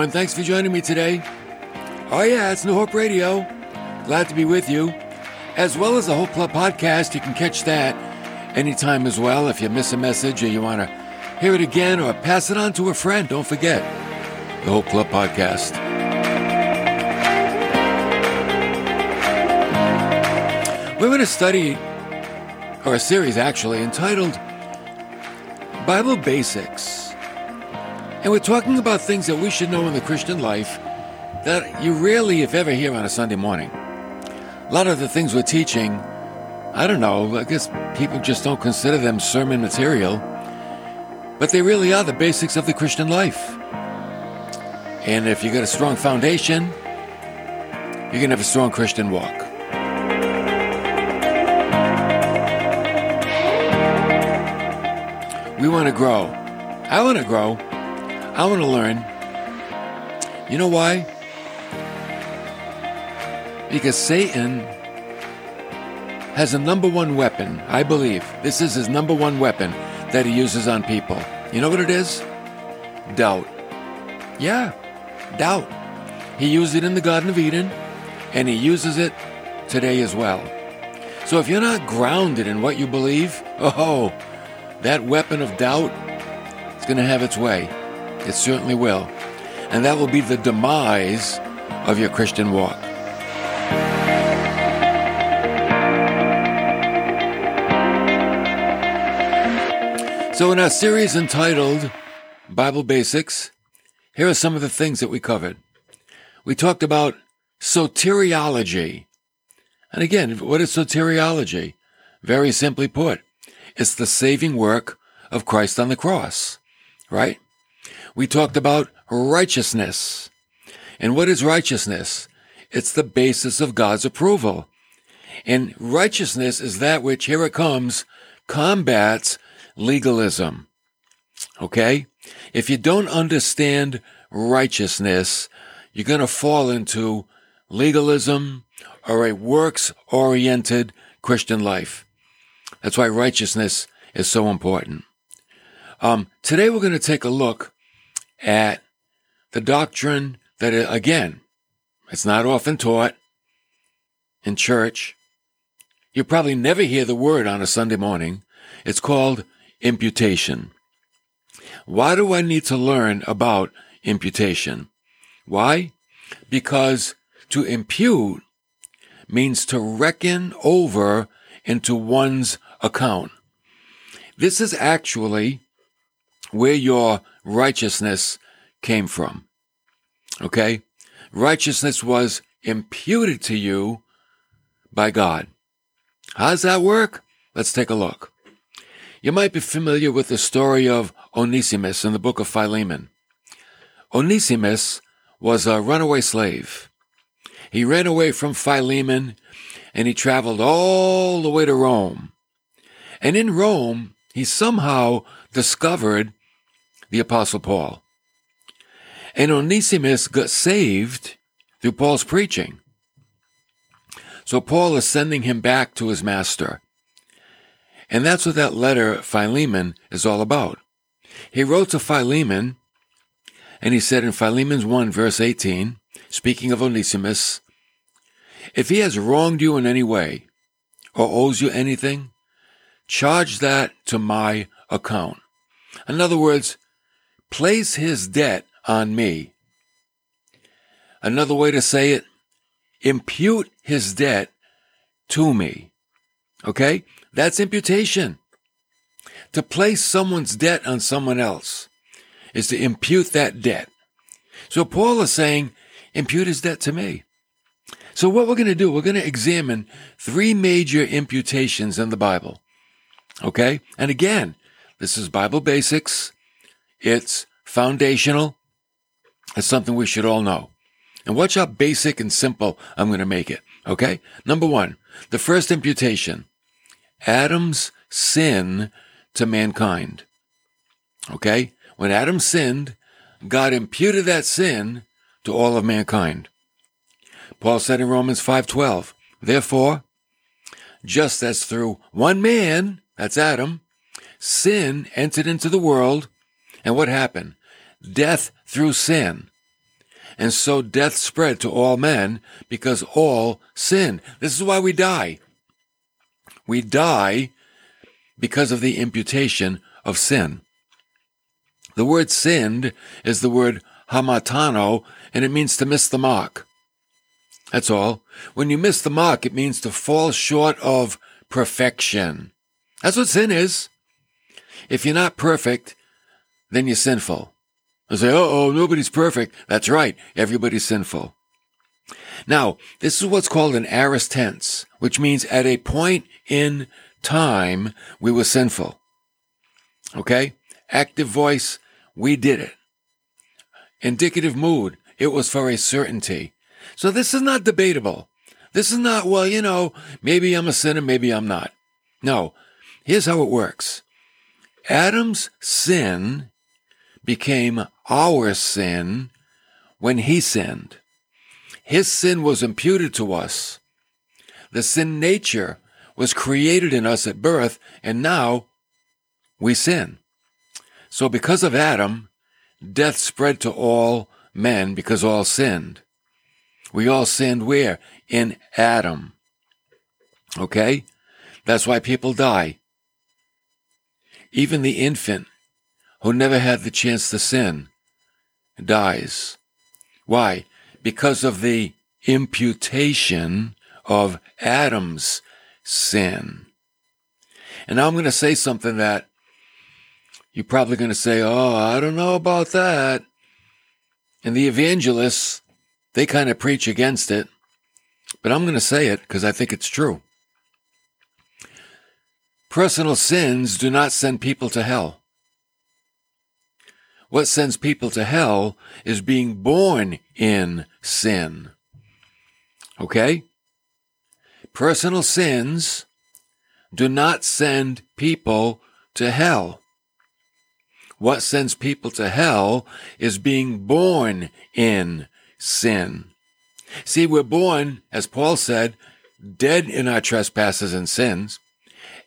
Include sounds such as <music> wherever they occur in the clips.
everyone. Thanks for joining me today. Oh, yeah, it's New Hope Radio. Glad to be with you. As well as the Hope Club podcast. You can catch that anytime as well if you miss a message or you want to hear it again or pass it on to a friend. Don't forget the Hope Club podcast. We're going to study, or a series actually, entitled Bible Basics. And we're talking about things that we should know in the Christian life that you rarely, if ever, hear on a Sunday morning. A lot of the things we're teaching, I don't know, I guess people just don't consider them sermon material, but they really are the basics of the Christian life. And if you got a strong foundation, you're going to have a strong Christian walk. We want to grow. I want to grow. I want to learn. You know why? Because Satan has a number one weapon, I believe. This is his number one weapon that he uses on people. You know what it is? Doubt. Yeah, doubt. He used it in the Garden of Eden, and he uses it today as well. So if you're not grounded in what you believe, <laughs> oh, that weapon of doubt is going to have its way. It certainly will. And that will be the demise of your Christian walk. So, in our series entitled Bible Basics, here are some of the things that we covered. We talked about soteriology. And again, what is soteriology? Very simply put, it's the saving work of Christ on the cross, right? We talked about righteousness. And what is righteousness? It's the basis of God's approval. And righteousness is that which, here it comes, combats legalism. Okay? If you don't understand righteousness, you're going to fall into legalism or a works oriented Christian life. That's why righteousness is so important. Um, today we're going to take a look at the doctrine that, uh, again, it's not often taught in church. You probably never hear the word on a Sunday morning. It's called imputation. Why do I need to learn about imputation? Why? Because to impute means to reckon over into one's account. This is actually where your righteousness came from. Okay? Righteousness was imputed to you by God. How does that work? Let's take a look. You might be familiar with the story of Onesimus in the book of Philemon. Onesimus was a runaway slave. He ran away from Philemon and he traveled all the way to Rome. And in Rome, he somehow discovered the Apostle Paul. And Onesimus got saved through Paul's preaching. So Paul is sending him back to his master. And that's what that letter, Philemon, is all about. He wrote to Philemon, and he said in Philemon's 1, verse 18, speaking of Onesimus, if he has wronged you in any way, or owes you anything, charge that to my account. In other words, place his debt on me. Another way to say it, impute his debt to me. Okay? That's imputation. To place someone's debt on someone else is to impute that debt. So Paul is saying, impute his debt to me. So what we're going to do, we're going to examine three major imputations in the Bible. Okay? And again, this is Bible basics. It's foundational. It's something we should all know. And watch how basic and simple I'm going to make it. Okay? Number one, the first imputation. Adam's sin to mankind. Okay? When Adam sinned, God imputed that sin to all of mankind. Paul said in Romans 5:12, "Therefore, just as through one man, that's Adam, sin entered into the world, and what happened? Death through sin. And so death spread to all men because all sinned. This is why we die. We die because of the imputation of sin. The word sinned is the word hamartano, and it means to miss the mark. That's all. When you miss the mark, it means to fall short of perfection. That's what sin is. If you're not perfect, then you're sinful. I say, oh, nobody's perfect. That's right. Everybody's sinful. Now, this is what's called an aorist tense, which means at a point in time, we were sinful. Okay? Active voice, we did it. Indicative mood, it was for a certainty. So this is not debatable. This is not, well, you know, maybe I'm a sinner, maybe I'm not. No. Here's how it works. Adam's sin became our sin when he sinned. His sin was imputed to us. The sin nature was created in us at birth, and now we sin. So because of Adam, death spread to all men because all sinned. We all sinned where? In Adam. Okay? That's why people die. Even the infant who never had the chance to sin dies. Why? Because of the imputation of Adam's sin. And now I'm going to say something that you're probably going to say, Oh, I don't know about that. And the evangelists, they kind of preach against it. But I'm going to say it because I think it's true. Personal sins do not send people to hell. What sends people to hell is being born in sin. Okay? Personal sins do not send people to hell. What sends people to hell is being born in sin. See, we're born, as Paul said, dead in our trespasses and sins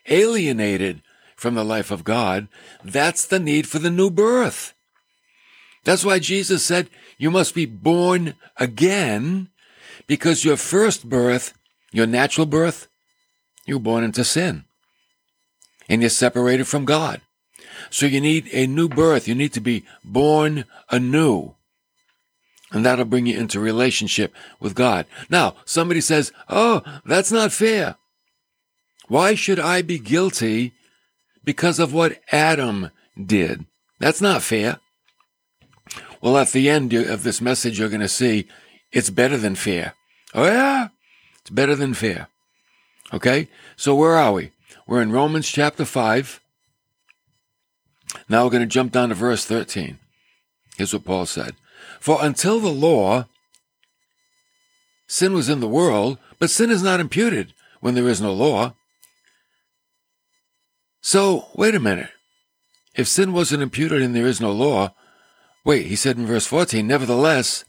alienated from the life of God, that's the need for the new birth. That's why Jesus said you must be born again because your first birth, your natural birth, you were born into sin and you're separated from God. So you need a new birth. You need to be born anew. And that'll bring you into relationship with God. Now, somebody says, Oh, that's not fair. Why should I be guilty because of what Adam did? That's not fair. Well, at the end of this message, you're going to see it's better than fear. Oh, yeah? It's better than fear. Okay? So where are we? We're in Romans chapter 5. Now we're going to jump down to verse 13. Here's what Paul said. For until the law, sin was in the world, but sin is not imputed when there is no law. So, wait a minute. If sin wasn't imputed and there is no law, wait, he said in verse 14, nevertheless,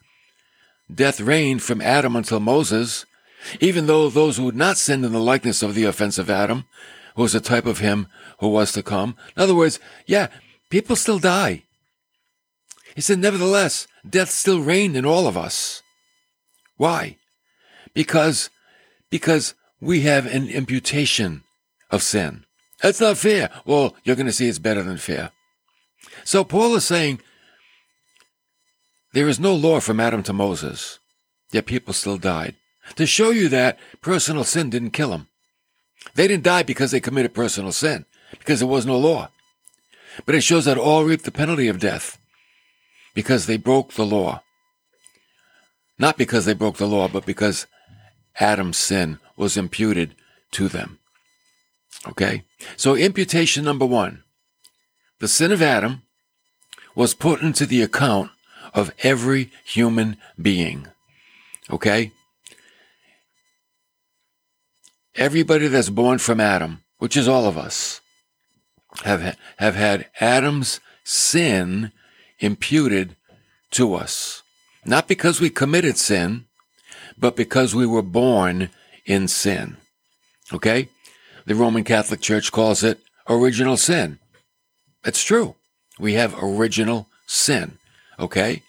death reigned from Adam until Moses, even though those who had not sinned in the likeness of the offense of Adam, who was a type of him who was to come. In other words, yeah, people still die. He said, nevertheless, death still reigned in all of us. Why? Because, because we have an imputation of sin. That's not fair. Well, you're going to see it's better than fair. So Paul is saying there is no law from Adam to Moses, yet people still died. To show you that personal sin didn't kill them. They didn't die because they committed personal sin, because there was no law. But it shows that all reaped the penalty of death because they broke the law. Not because they broke the law, but because Adam's sin was imputed to them. Okay? So imputation number one. The sin of Adam was put into the account of every human being. Okay? Everybody that's born from Adam, which is all of us, have, have had Adam's sin imputed to us. Not because we committed sin, but because we were born in sin. Okay? The Roman Catholic Church calls it original sin. It's true. We have original sin. Okay?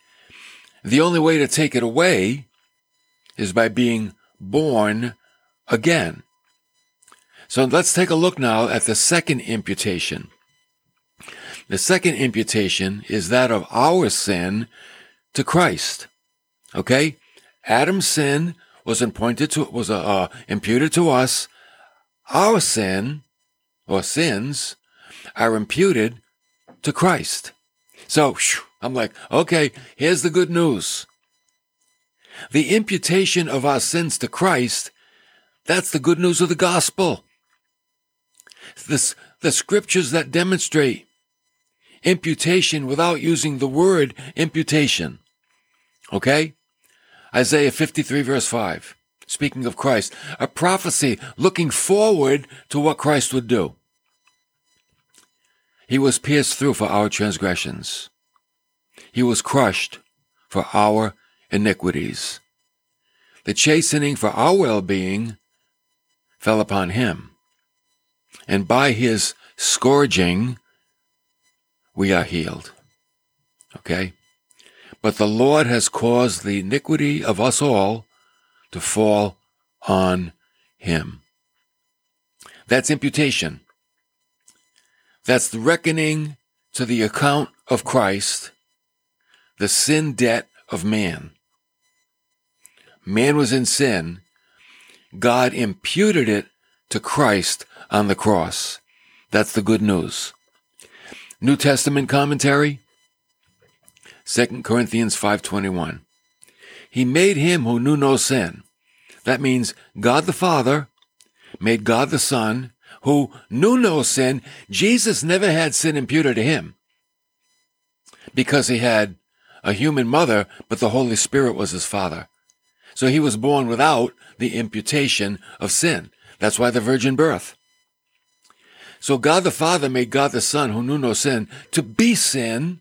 The only way to take it away is by being born again. So let's take a look now at the second imputation. The second imputation is that of our sin to Christ. Okay? Adam's sin was imputed to, was, uh, uh, imputed to us. Our sin, or sins, are imputed to Christ. So, I'm like, okay, here's the good news. The imputation of our sins to Christ, that's the good news of the gospel. This, the scriptures that demonstrate imputation without using the word imputation. Okay? Isaiah 53 verse 5. Speaking of Christ, a prophecy looking forward to what Christ would do. He was pierced through for our transgressions. He was crushed for our iniquities. The chastening for our well-being fell upon him. And by his scourging, we are healed. Okay? But the Lord has caused the iniquity of us all to fall on him. That's imputation. That's the reckoning to the account of Christ, the sin debt of man. Man was in sin. God imputed it to Christ on the cross. That's the good news. New Testament commentary 2 Corinthians 5:21 He made him who knew no sin. That means God the Father made God the Son who knew no sin. Jesus never had sin imputed to him because he had a human mother, but the Holy Spirit was his father. So he was born without the imputation of sin. That's why the virgin birth. So God the Father made God the Son, who knew no sin, to be sin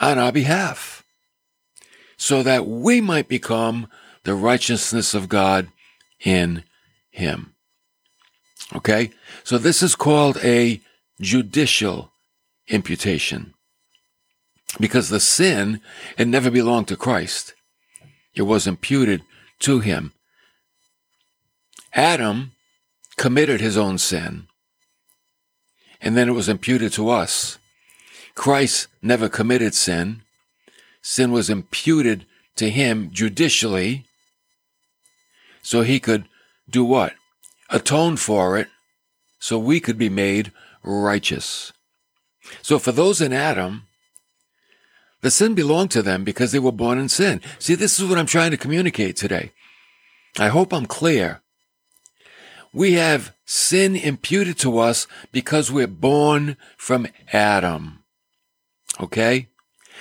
on our behalf, so that we might become the righteousness of God in him. Okay? So this is called a judicial imputation. Because the sin had never belonged to Christ. It was imputed to him. Adam committed his own sin, and then it was imputed to us. Christ never committed sin. Sin was imputed to him judicially, so he could do what? Atone for it, so we could be made righteous. So for those in Adam, the sin belonged to them because they were born in sin. See, this is what I'm trying to communicate today. I hope I'm clear. We have sin imputed to us because we're born from Adam. Okay?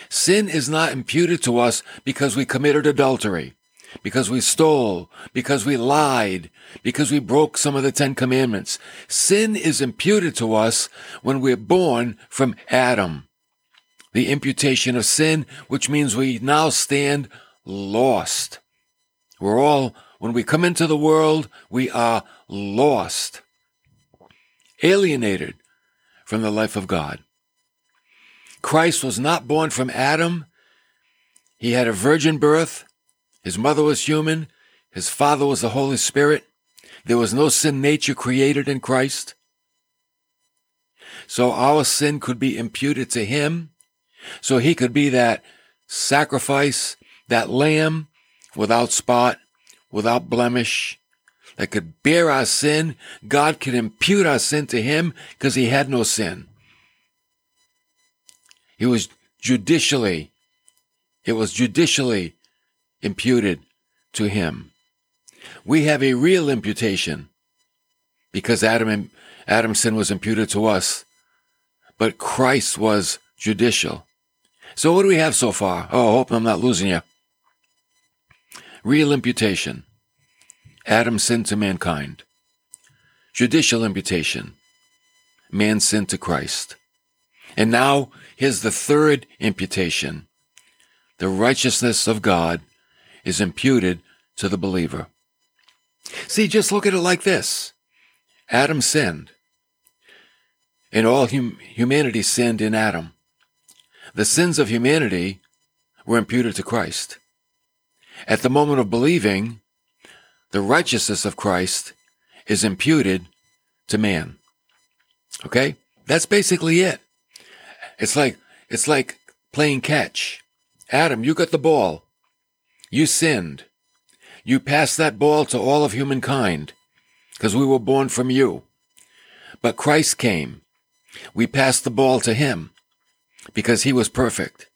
Sin is not imputed to us because we committed adultery, because we stole, because we lied, because we broke some of the Ten Commandments. Sin is imputed to us when we're born from Adam. The imputation of sin, which means we now stand lost. We're all when we come into the world, we are lost, alienated from the life of God. Christ was not born from Adam. He had a virgin birth. His mother was human. His father was the Holy Spirit. There was no sin nature created in Christ. So our sin could be imputed to him. So he could be that sacrifice, that lamb without spot, without blemish, that could bear our sin. God could impute our sin to him because he had no sin. He was judicially, it was judicially imputed to him. We have a real imputation because Adam Adam's sin was imputed to us, but Christ was judicial. So what do we have so far? Oh, hope I'm not losing you. Real imputation. Adam sinned to mankind. Judicial imputation. Man sinned to Christ. And now here's the third imputation. The righteousness of God is imputed to the believer. See, just look at it like this. Adam sinned. And all hum- humanity sinned in Adam. The sins of humanity were imputed to Christ. At the moment of believing, the righteousness of Christ is imputed to man. Okay? That's basically it. It's like, it's like playing catch. Adam, you got the ball. You sinned. You passed that ball to all of humankind because we were born from you. But Christ came. We passed the ball to him because he was perfect.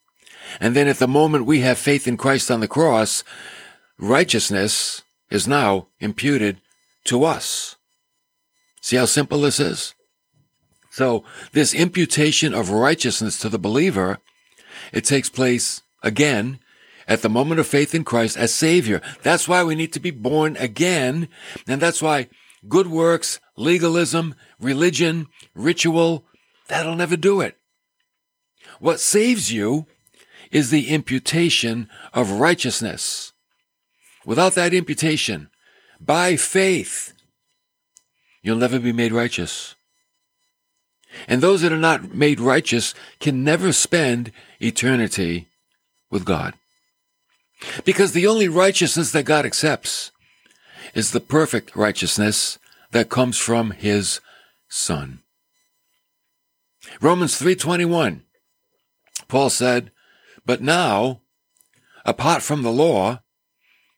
And then at the moment we have faith in Christ on the cross, righteousness is now imputed to us. See how simple this is? So this imputation of righteousness to the believer, it takes place again at the moment of faith in Christ as Savior. That's why we need to be born again. And that's why good works, legalism, religion, ritual, that'll never do it. What saves you is the imputation of righteousness. Without that imputation, by faith, you'll never be made righteous. And those that are not made righteous can never spend eternity with God. Because the only righteousness that God accepts is the perfect righteousness that comes from his son. Romans 3:21 Paul said, "But now apart from the law,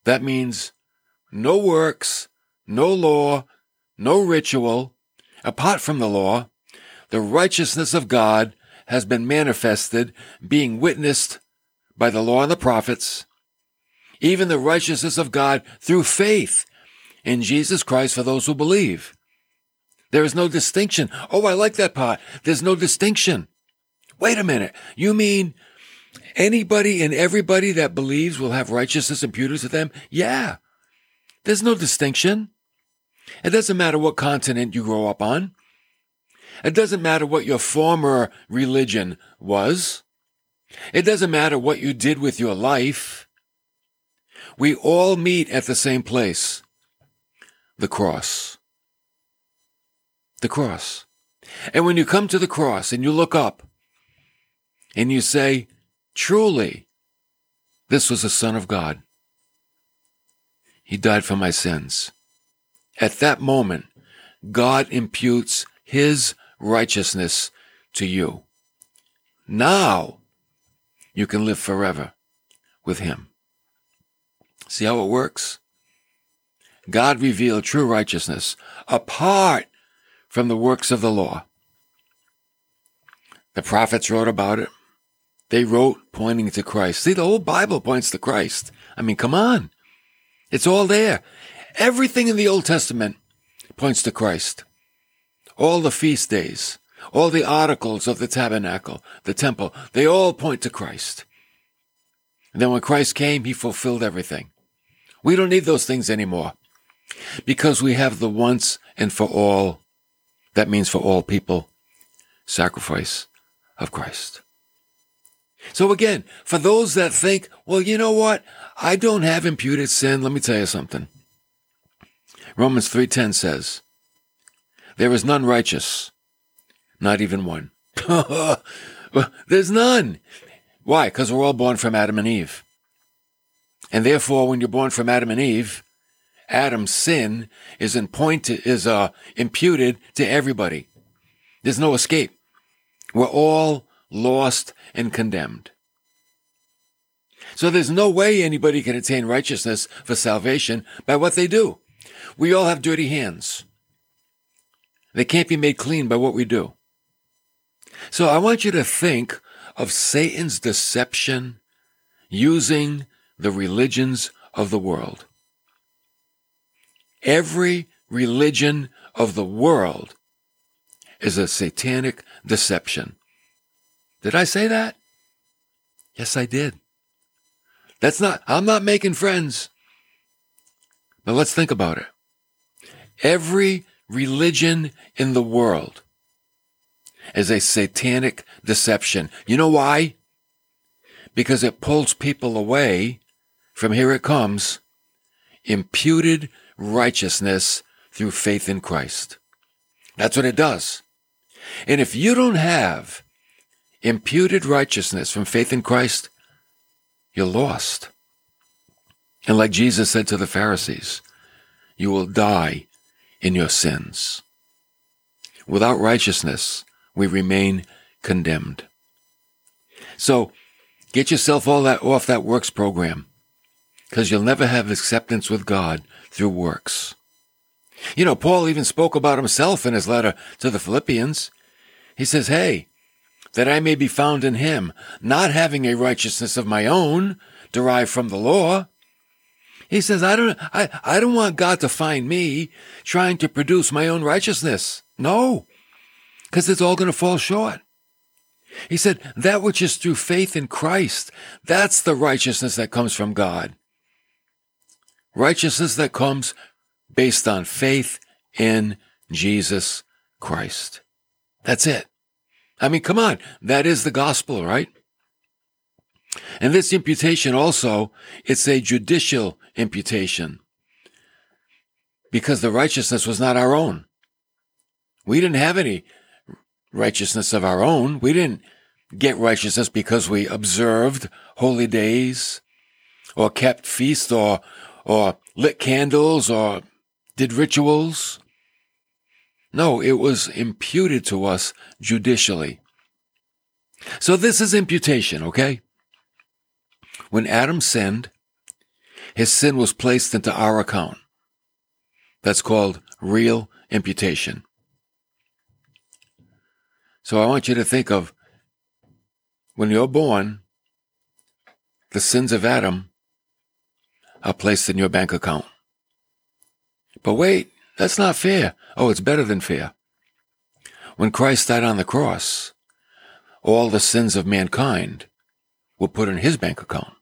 that means no works, no law, no ritual, apart from the law, the righteousness of God has been manifested, being witnessed by the law and the prophets, even the righteousness of God through faith in Jesus Christ for those who believe. There is no distinction. Oh, I like that part. There's no distinction. Wait a minute. You mean anybody and everybody that believes will have righteousness imputed to them? Yeah. There's no distinction. It doesn't matter what continent you grow up on. It doesn't matter what your former religion was. It doesn't matter what you did with your life. We all meet at the same place. The cross. The cross. And when you come to the cross and you look up and you say, truly, this was the Son of God. He died for my sins. At that moment, God imputes his righteousness to you. Now you can live forever with him. See how it works? God revealed true righteousness apart from the works of the law. The prophets wrote about it. They wrote pointing to Christ. See, the whole Bible points to Christ. I mean, come on. It's all there. Everything in the Old Testament points to Christ. All the feast days, all the articles of the tabernacle, the temple, they all point to Christ. And then when Christ came, he fulfilled everything. We don't need those things anymore because we have the once and for all, that means for all people, sacrifice of Christ. So again, for those that think, well, you know what? I don't have imputed sin. Let me tell you something. Romans 3:10 says, "There is none righteous, not even one." <laughs> There's none. Why? Because we're all born from Adam and Eve. And therefore, when you're born from Adam and Eve, Adam's sin is, impointed, is uh, imputed to everybody. There's no escape. We're all lost and condemned. So there's no way anybody can attain righteousness for salvation by what they do. We all have dirty hands. They can't be made clean by what we do. So I want you to think of Satan's deception using the religions of the world. Every religion of the world is a satanic deception. Did I say that? Yes, I did. That's not, I'm not making friends. But let's think about it. Every religion in the world is a satanic deception. You know why? Because it pulls people away from here it comes imputed righteousness through faith in Christ. That's what it does. And if you don't have imputed righteousness from faith in Christ, you're lost. And like Jesus said to the Pharisees, you will die in your sins. Without righteousness, we remain condemned. So get yourself all that off that works program because you'll never have acceptance with God through works. You know, Paul even spoke about himself in his letter to the Philippians. He says, Hey, that I may be found in him, not having a righteousness of my own derived from the law. He says, I don't, I, I don't want God to find me trying to produce my own righteousness. No, because it's all going to fall short. He said, that which is through faith in Christ, that's the righteousness that comes from God. Righteousness that comes based on faith in Jesus Christ. That's it. I mean, come on. That is the gospel, right? And this imputation also, it's a judicial imputation because the righteousness was not our own. We didn't have any righteousness of our own. We didn't get righteousness because we observed holy days or kept feasts or, or lit candles or did rituals. No, it was imputed to us judicially. So this is imputation, okay? When Adam sinned, his sin was placed into our account. That's called real imputation. So I want you to think of when you're born, the sins of Adam are placed in your bank account. But wait, that's not fair. Oh, it's better than fair. When Christ died on the cross, all the sins of mankind were put in his bank account.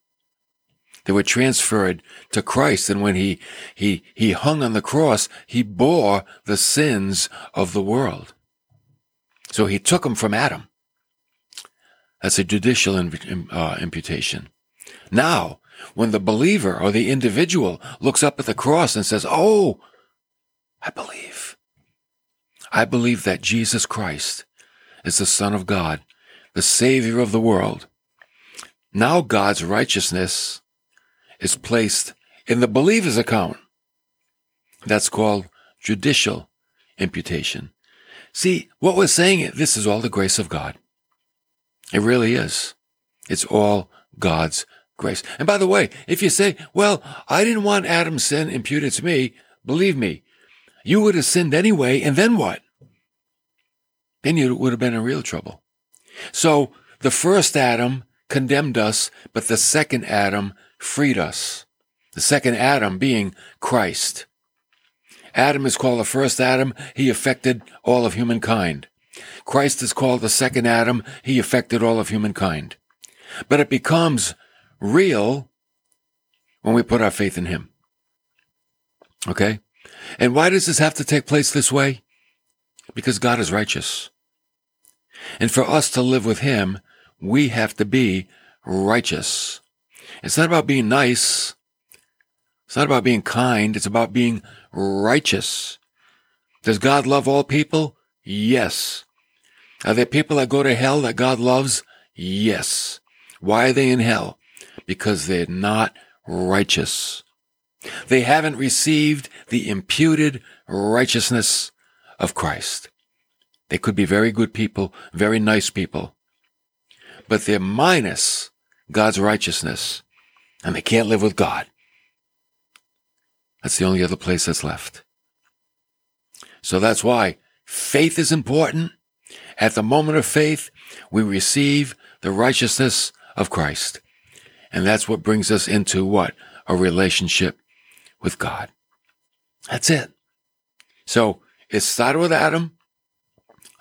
They were transferred to Christ. And when he, he, he hung on the cross, he bore the sins of the world. So he took them from Adam. That's a judicial uh, imputation. Now, when the believer or the individual looks up at the cross and says, Oh, I believe. I believe that Jesus Christ is the Son of God, the Savior of the world. Now God's righteousness is placed in the believer's account. That's called judicial imputation. See, what we're saying, this is all the grace of God. It really is. It's all God's grace. And by the way, if you say, well, I didn't want Adam's sin imputed to me, believe me, you would have sinned anyway, and then what? Then you would have been in real trouble. So the first Adam condemned us, but the second Adam freed us. The second Adam being Christ. Adam is called the first Adam. He affected all of humankind. Christ is called the second Adam. He affected all of humankind. But it becomes real when we put our faith in Him. Okay? And why does this have to take place this way? Because God is righteous. And for us to live with Him, we have to be righteous. It's not about being nice. It's not about being kind. It's about being righteous. Does God love all people? Yes. Are there people that go to hell that God loves? Yes. Why are they in hell? Because they're not righteous. They haven't received the imputed righteousness of Christ. They could be very good people, very nice people, but they're minus God's righteousness and they can't live with God. That's the only other place that's left. So that's why faith is important. At the moment of faith, we receive the righteousness of Christ. And that's what brings us into what? A relationship with God. That's it. So it started with Adam.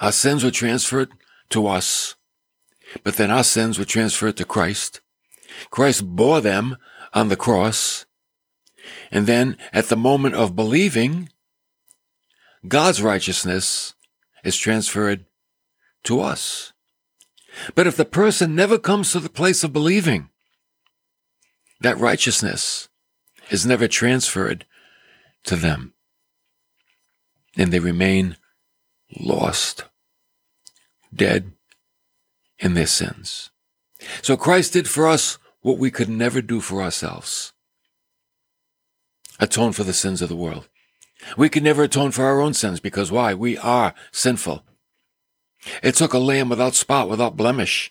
Our sins were transferred to us, but then our sins were transferred to Christ. Christ bore them on the cross. And then at the moment of believing, God's righteousness is transferred to us. But if the person never comes to the place of believing, that righteousness is never transferred to them. And they remain lost, dead in their sins. So Christ did for us what we could never do for ourselves atone for the sins of the world. We could never atone for our own sins because why? We are sinful. It took a lamb without spot, without blemish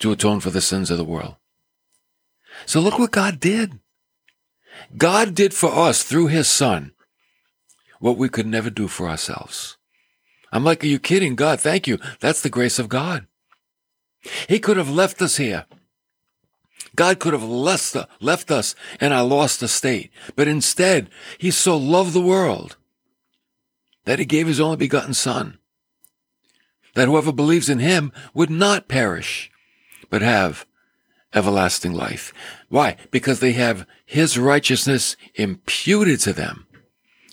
to atone for the sins of the world. So look what God did. God did for us through his son what we could never do for ourselves. I'm like, are you kidding? God, thank you. That's the grace of God. He could have left us here. God could have left, us in our lost estate, but instead, he so loved the world that he gave his only begotten son, that whoever believes in him would not perish, but have everlasting life. Why? Because they have his righteousness imputed to them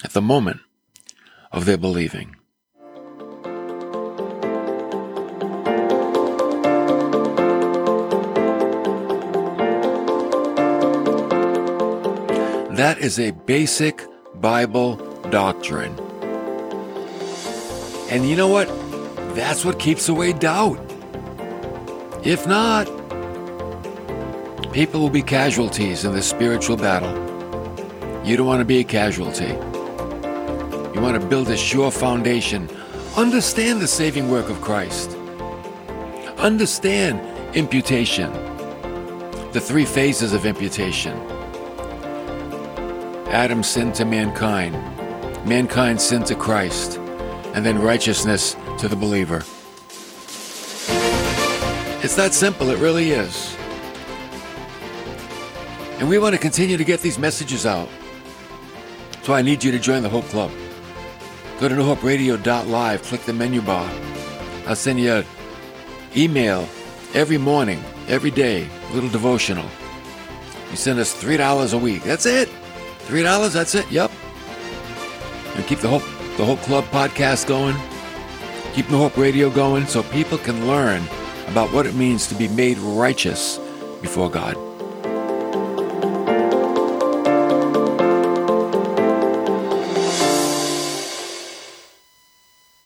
at the moment of their believing. That is a basic Bible doctrine. And you know what? That's what keeps away doubt. If not, people will be casualties in this spiritual battle. You don't want to be a casualty. You want to build a sure foundation. Understand the saving work of Christ. Understand imputation, the three phases of imputation. Adam sinned to mankind, mankind sinned to Christ, and then righteousness to the believer. It's that simple, it really is. And we want to continue to get these messages out. So I need you to join the Hope Club. Go to newhoperadio.live, click the menu bar. I'll send you an email every morning, every day, a little devotional. You send us $3 a week. That's it. Three dollars, that's it, yep. And keep the Hope the Hope Club podcast going. Keep the Hope Radio going so people can learn about what it means to be made righteous before God.